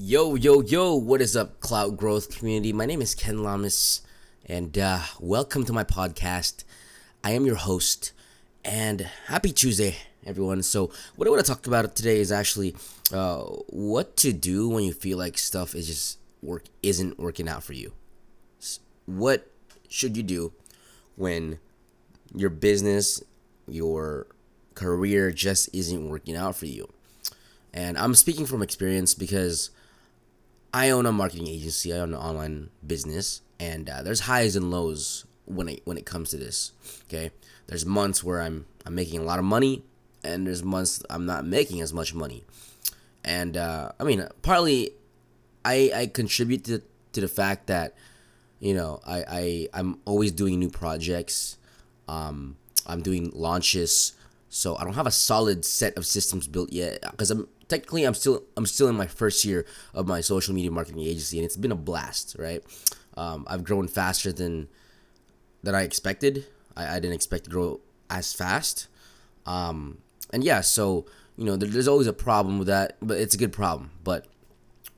Yo, yo, yo, what is up, Clout Growth community? My name is Ken Llamas, and uh, welcome to my podcast. I am your host, and happy Tuesday, everyone. So, what I want to talk about today is actually uh, what to do when you feel like stuff is just work isn't working out for you. What should you do when your business, your career just isn't working out for you? And I'm speaking from experience because I own a marketing agency. I own an online business, and uh, there's highs and lows when it when it comes to this. Okay, there's months where I'm I'm making a lot of money, and there's months I'm not making as much money. And uh, I mean, partly I I contribute to to the fact that you know I I I'm always doing new projects. Um, I'm doing launches, so I don't have a solid set of systems built yet because I'm technically I'm still I'm still in my first year of my social media marketing agency, and it's been a blast. Right, um, I've grown faster than than I expected. I, I didn't expect to grow as fast, um, and yeah, so you know there, there's always a problem with that, but it's a good problem. But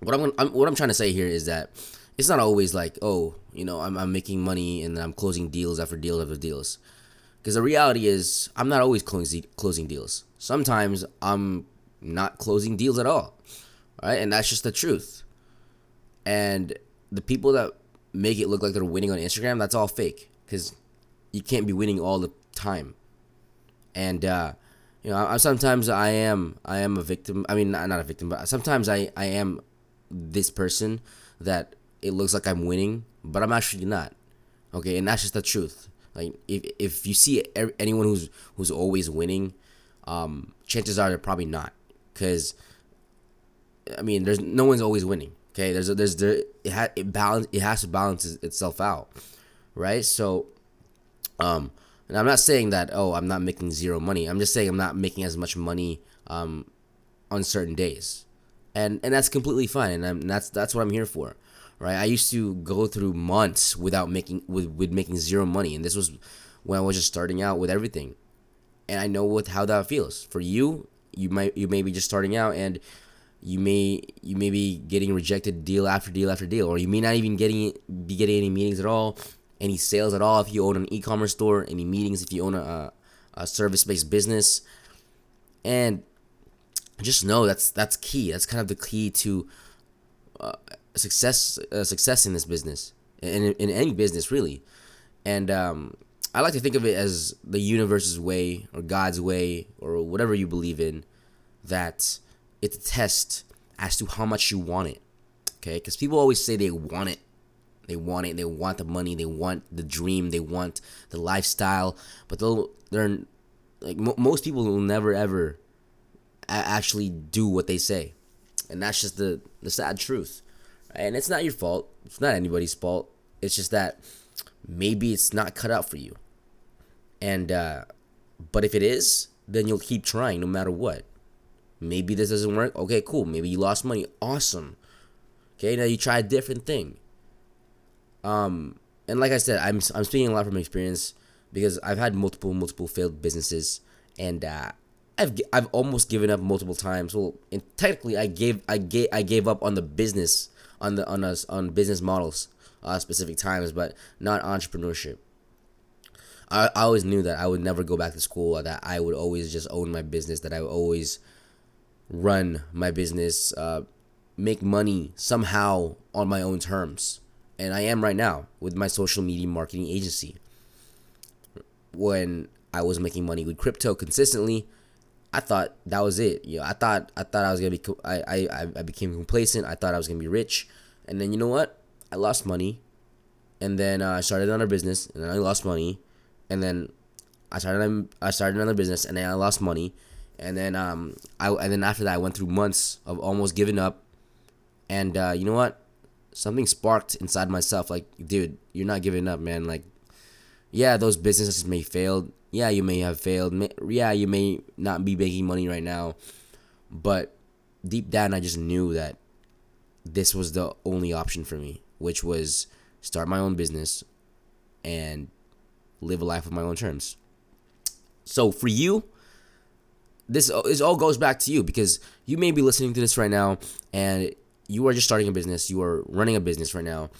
what I'm, I'm what I'm trying to say here is that it's not always like oh you know I'm, I'm making money and I'm closing deals after deals after deals because the reality is I'm not always closing closing deals. Sometimes I'm not closing deals at all. Right? And that's just the truth. And the people that make it look like they're winning on Instagram, that's all fake cuz you can't be winning all the time. And uh you know, I, sometimes I am I am a victim. I mean, not, not a victim, but sometimes I I am this person that it looks like I'm winning, but I'm actually not. Okay, and that's just the truth. Like if if you see anyone who's who's always winning, um, chances are they're probably not, because I mean, there's no one's always winning. Okay, there's a, there's there it ha, it balance it has to balance itself out, right? So, um, and I'm not saying that oh I'm not making zero money. I'm just saying I'm not making as much money um on certain days, and and that's completely fine, and, and that's that's what I'm here for right? I used to go through months without making with, with making zero money, and this was when I was just starting out with everything, and I know what how that feels. For you, you might you may be just starting out, and you may you may be getting rejected deal after deal after deal, or you may not even getting be getting any meetings at all, any sales at all if you own an e-commerce store, any meetings if you own a, a service-based business, and just know that's that's key. That's kind of the key to uh, success uh, success in this business in, in any business really. And um, i like to think of it as the universe's way or god's way or whatever you believe in that it's a test as to how much you want it okay? Because people always say they want it. They want it. They want the money. They want the dream. They want the lifestyle. But they'll they're like mo- most people will never ever a- actually do what they say. And that's just the the sad truth and it's not your fault. It's not anybody's fault. It's just that maybe it's not cut out for you. And uh, but if it is, then you'll keep trying no matter what. Maybe this doesn't work. Okay, cool. Maybe you lost money. Awesome. Okay, now you try a different thing. Um, and like I said, I'm I'm speaking a lot from experience because I've had multiple multiple failed businesses, and uh, I've I've almost given up multiple times. Well, and technically, I gave I gave I gave up on the business on the on us on business models uh, specific times, but not entrepreneurship. I, I always knew that I would never go back to school. That I would always just own my business. That I would always run my business, uh, make money somehow on my own terms. And I am right now with my social media marketing agency. When I was making money with crypto consistently, I thought that was it. You know, I thought I thought I was gonna be. I I I became complacent. I thought I was gonna be rich, and then you know what? I lost money, and then uh, I started another business, and then I lost money, and then I started I started another business, and then I lost money, and then um I and then after that I went through months of almost giving up, and uh, you know what? Something sparked inside myself. Like, dude, you're not giving up, man. Like, yeah, those businesses may fail yeah, you may have failed. Yeah, you may not be making money right now. But deep down, I just knew that this was the only option for me, which was start my own business and live a life of my own terms. So for you, this, this all goes back to you because you may be listening to this right now and you are just starting a business, you are running a business right now,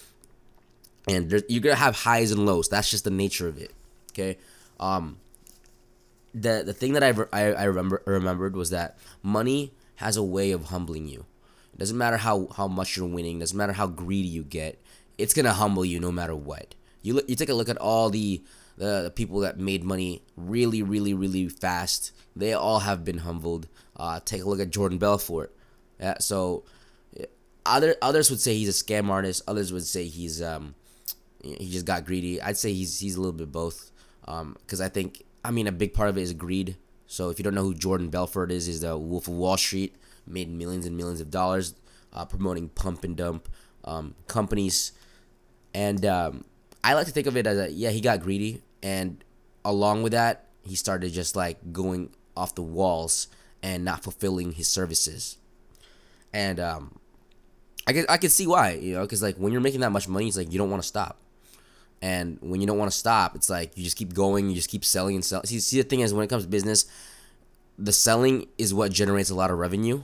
and you're gonna have highs and lows. That's just the nature of it. Okay. Um, the the thing that I, I, I remember remembered was that money has a way of humbling you. It doesn't matter how how much you're winning. Doesn't matter how greedy you get. It's gonna humble you no matter what. You look, you take a look at all the, the the people that made money really really really fast. They all have been humbled. Uh, take a look at Jordan Belfort. Yeah, so other others would say he's a scam artist. Others would say he's um he just got greedy. I'd say he's he's a little bit both. Um, because I think I mean a big part of it is greed. So if you don't know who Jordan Belfort is, is the Wolf of Wall Street, made millions and millions of dollars uh, promoting pump and dump um, companies, and um, I like to think of it as a yeah he got greedy, and along with that he started just like going off the walls and not fulfilling his services, and um, I can I can see why you know because like when you're making that much money, it's like you don't want to stop and when you don't want to stop, it's like you just keep going, you just keep selling and selling. See, see, the thing is, when it comes to business, the selling is what generates a lot of revenue,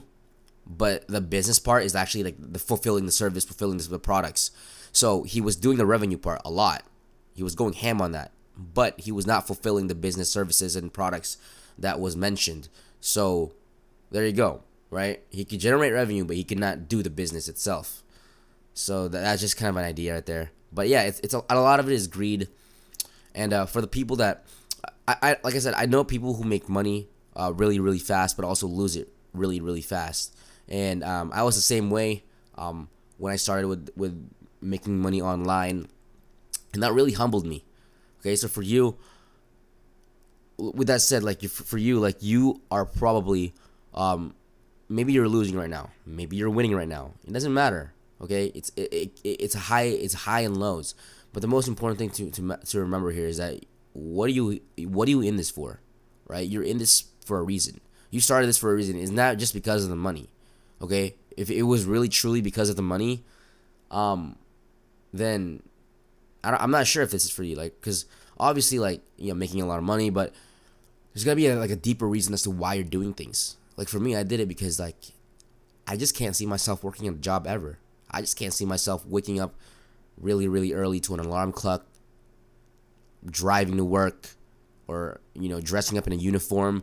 but the business part is actually like the fulfilling the service, fulfilling the products. So he was doing the revenue part a lot. He was going ham on that, but he was not fulfilling the business services and products that was mentioned. So there you go, right? He could generate revenue, but he could not do the business itself. So that's just kind of an idea right there. But yeah, it's, it's a, a lot of it is greed, and uh, for the people that I, I like I said, I know people who make money uh, really really fast, but also lose it really really fast. And um, I was the same way um, when I started with with making money online, and that really humbled me. Okay, so for you, with that said, like for you, like you are probably um, maybe you're losing right now, maybe you're winning right now. It doesn't matter. Okay, it's it, it, it's high it's high and lows. But the most important thing to, to to remember here is that what are you what are you in this for, right? You're in this for a reason. You started this for a reason. It's not just because of the money. Okay, if it was really truly because of the money, um, then I am not sure if this is for you. Like, because obviously, like you know, making a lot of money, but there's gotta be a, like a deeper reason as to why you're doing things. Like for me, I did it because like I just can't see myself working a job ever. I just can't see myself waking up really, really early to an alarm clock, driving to work, or you know, dressing up in a uniform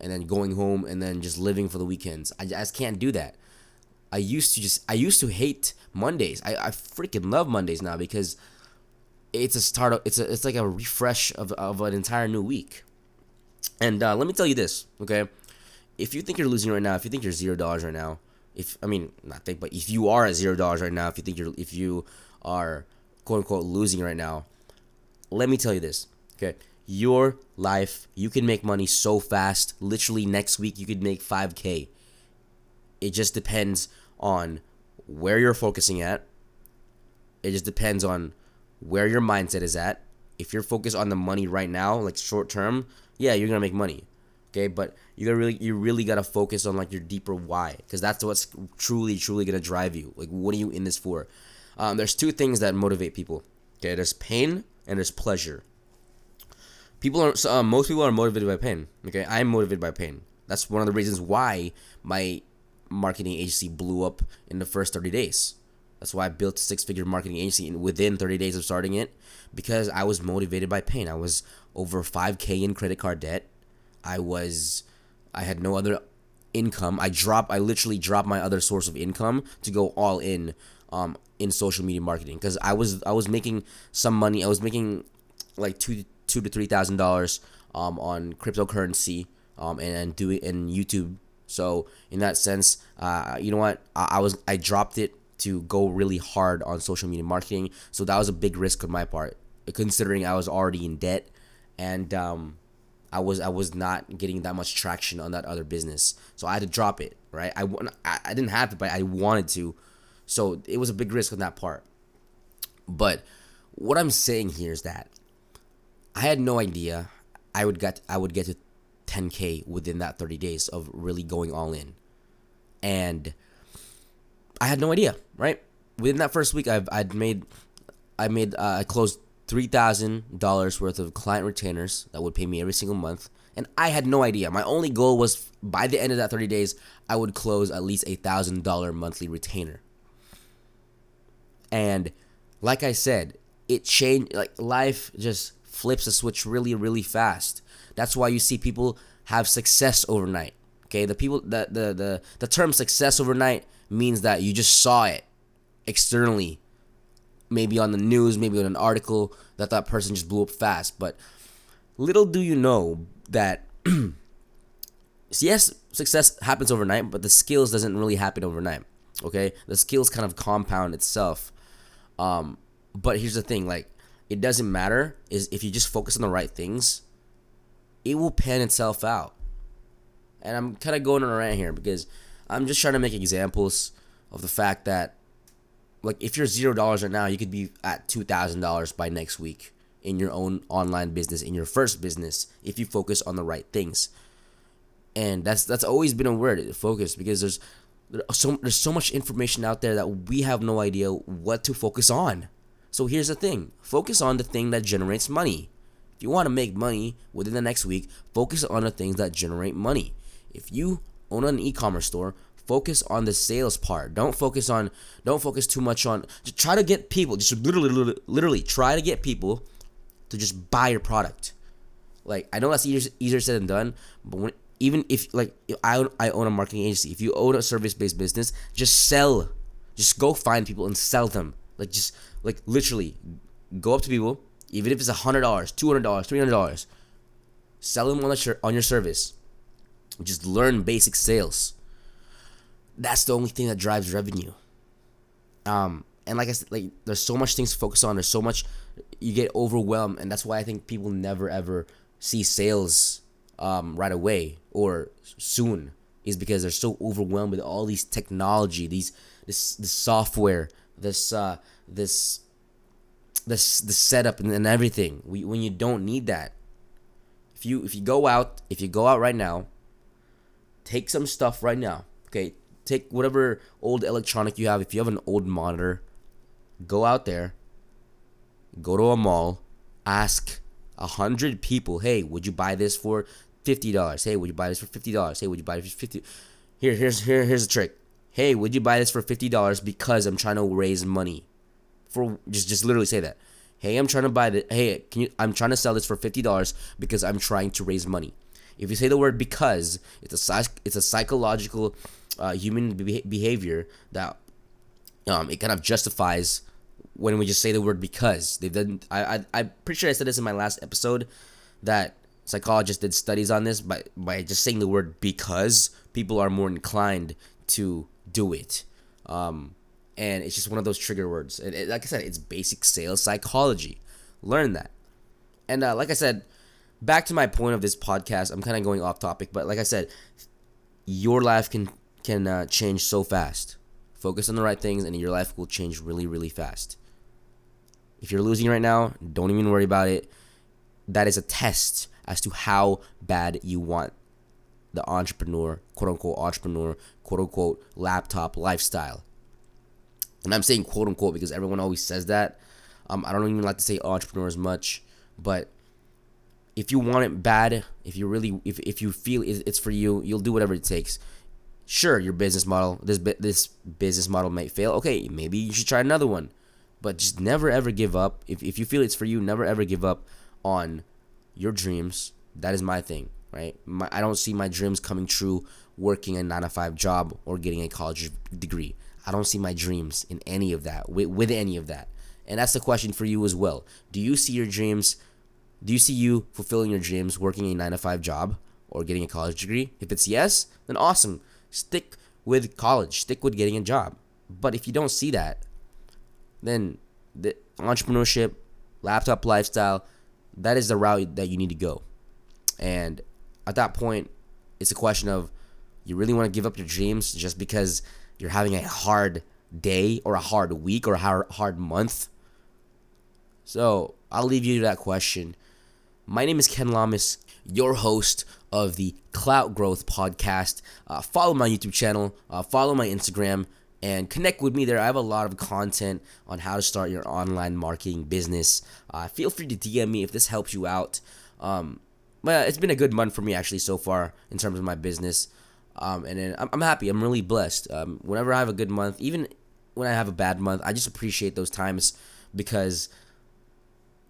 and then going home and then just living for the weekends. I just can't do that. I used to just I used to hate Mondays. I, I freaking love Mondays now because it's a start. It's a it's like a refresh of of an entire new week. And uh, let me tell you this, okay? If you think you're losing right now, if you think you're zero dollars right now, if I mean not think, but if you are at zero dollars right now, if you think you're if you are quote unquote losing right now, let me tell you this, okay? Your life, you can make money so fast. Literally next week, you could make 5K. It just depends on where you're focusing at. It just depends on where your mindset is at. If you're focused on the money right now, like short term, yeah, you're gonna make money okay? But you really you really gotta focus on like your deeper why because that's what's truly truly gonna drive you. Like what are you in this for? Um, there's two things that motivate people okay? There's pain and there's pleasure. People are uh, most people are motivated by pain okay? I'm motivated by pain. That's one of the reasons why my marketing agency blew up in the first 30 days. That's why i built a six figure marketing agency within 30 days of starting it because i was motivated by pain. I was over 5k in credit card debt I was I had no other income. I drop I literally dropped my other source of income to go all in um in social media marketing because I was I was making some money. I was making like two two to three thousand dollars um on cryptocurrency um and, and doing in YouTube. So in that sense, uh, you know what? I, I was I dropped it to go really hard on social media marketing. So that was a big risk on my part, considering I was already in debt and um I was I was not getting that much traction on that other business, so I had to drop it. Right, I I, didn't have to, but I wanted to, so it was a big risk on that part. But what I'm saying here is that I had no idea I would get I would get to 10k within that 30 days of really going all in, and I had no idea. Right, within that first week, I've I'd made I made uh, I closed $3,000 worth of client retainers that would pay me every single month. And I had no idea. My only goal was by the end of that 30 days, I would close at least a $1,000 monthly retainer. And like I said, it changed like life just flips a switch really really fast. That's why you see people have success overnight. Okay, the people the the the, the term success overnight means that you just saw it externally maybe on the news, maybe on an article that that person just blew up fast. But little do you know that yes, success happens overnight, but the skills doesn't really happen overnight. Okay, the skills kind of compound itself. Um, but here's the thing: like, it doesn't matter is if you just focus on the right things, it will pan itself out. And I'm kind of going on a rant here because I'm just trying to make examples of the fact that, like, if you're zero dollars right now, you could be at two thousand dollars by next week in your own online business, in your first business, if you focus on the right things and that's that's always been a word focus because there's so there's so much information out there that we have no idea what to focus on. So here's the thing: focus on the thing that generates money. If you want to make money within the next week, focus on the things that generate money. If you own an e-commerce store, focus on the sales part. Don't focus on don't focus too much on just try to get people just literally literally, literally try to get people to just buy your product. Like I know that's easier, easier said than done, but when even if like I I own a marketing agency, if you own a service based business, just sell, just go find people and sell them. Like just like literally, go up to people, even if it's a hundred dollars, two hundred dollars, three hundred dollars, sell them on the on your service. Just learn basic sales. That's the only thing that drives revenue. Um, and like I said, like there's so much things to focus on. There's so much you get overwhelmed, and that's why I think people never ever see sales um, right away or soon is because they're so overwhelmed with all these technology, these this this software, this uh, this this the setup and, and everything. We, when you don't need that. If you if you go out if you go out right now, take some stuff right now. Okay, take whatever old electronic you have. If you have an old monitor, go out there. Go to a mall, ask a hundred people, hey, would you buy this for fifty dollars. Hey, would you buy this for fifty dollars? Hey, would you buy this for fifty? Here, here's here, here's the trick. Hey, would you buy this for fifty dollars because I'm trying to raise money? For just just literally say that. Hey, I'm trying to buy the. Hey, can you? I'm trying to sell this for fifty dollars because I'm trying to raise money. If you say the word because, it's a it's a psychological uh, human behavior that um, it kind of justifies when we just say the word because. They didn't. I, I I'm pretty sure I said this in my last episode that psychologists did studies on this by by just saying the word because people are more inclined to do it um, and it's just one of those trigger words and it, like i said it's basic sales psychology learn that and uh, like i said back to my point of this podcast i'm kind of going off topic but like i said your life can can uh, change so fast focus on the right things and your life will change really really fast if you're losing right now don't even worry about it that is a test as to how bad you want the entrepreneur, quote unquote entrepreneur, quote unquote laptop lifestyle. And I'm saying quote unquote because everyone always says that. Um, I don't even like to say entrepreneur as much, but if you want it bad, if you really, if, if you feel it's for you, you'll do whatever it takes. Sure, your business model, this this business model might fail. Okay, maybe you should try another one, but just never ever give up. If if you feel it's for you, never ever give up on your dreams. That is my thing, right? My, I don't see my dreams coming true working a nine to five job or getting a college degree. I don't see my dreams in any of that, with, with any of that. And that's the question for you as well. Do you see your dreams? Do you see you fulfilling your dreams working a nine to five job or getting a college degree? If it's yes, then awesome. Stick with college, stick with getting a job. But if you don't see that, then the entrepreneurship, laptop lifestyle, that is the route that you need to go. And at that point, it's a question of you really want to give up your dreams just because you're having a hard day or a hard week or a hard, hard month. So I'll leave you to that question. My name is Ken Llamas, your host of the Clout Growth Podcast. Uh, follow my YouTube channel, uh, follow my Instagram, and connect with me there. I have a lot of content on how to start your online marketing business. Uh, feel free to DM me if this helps you out. Um, but it's been a good month for me actually so far in terms of my business. Um, and I'm, I'm, happy. I'm really blessed. Um, whenever I have a good month, even when I have a bad month, I just appreciate those times because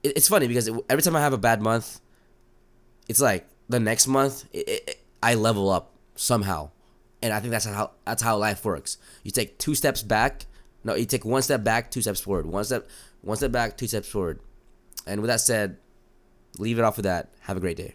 it, it's funny because every time I have a bad month, it's like the next month it, it, I level up somehow, and I think that's how that's how life works. You take two steps back, no, you take one step back, two steps forward, one step one step back, two steps forward, and with that said, leave it off with that. Have a great day.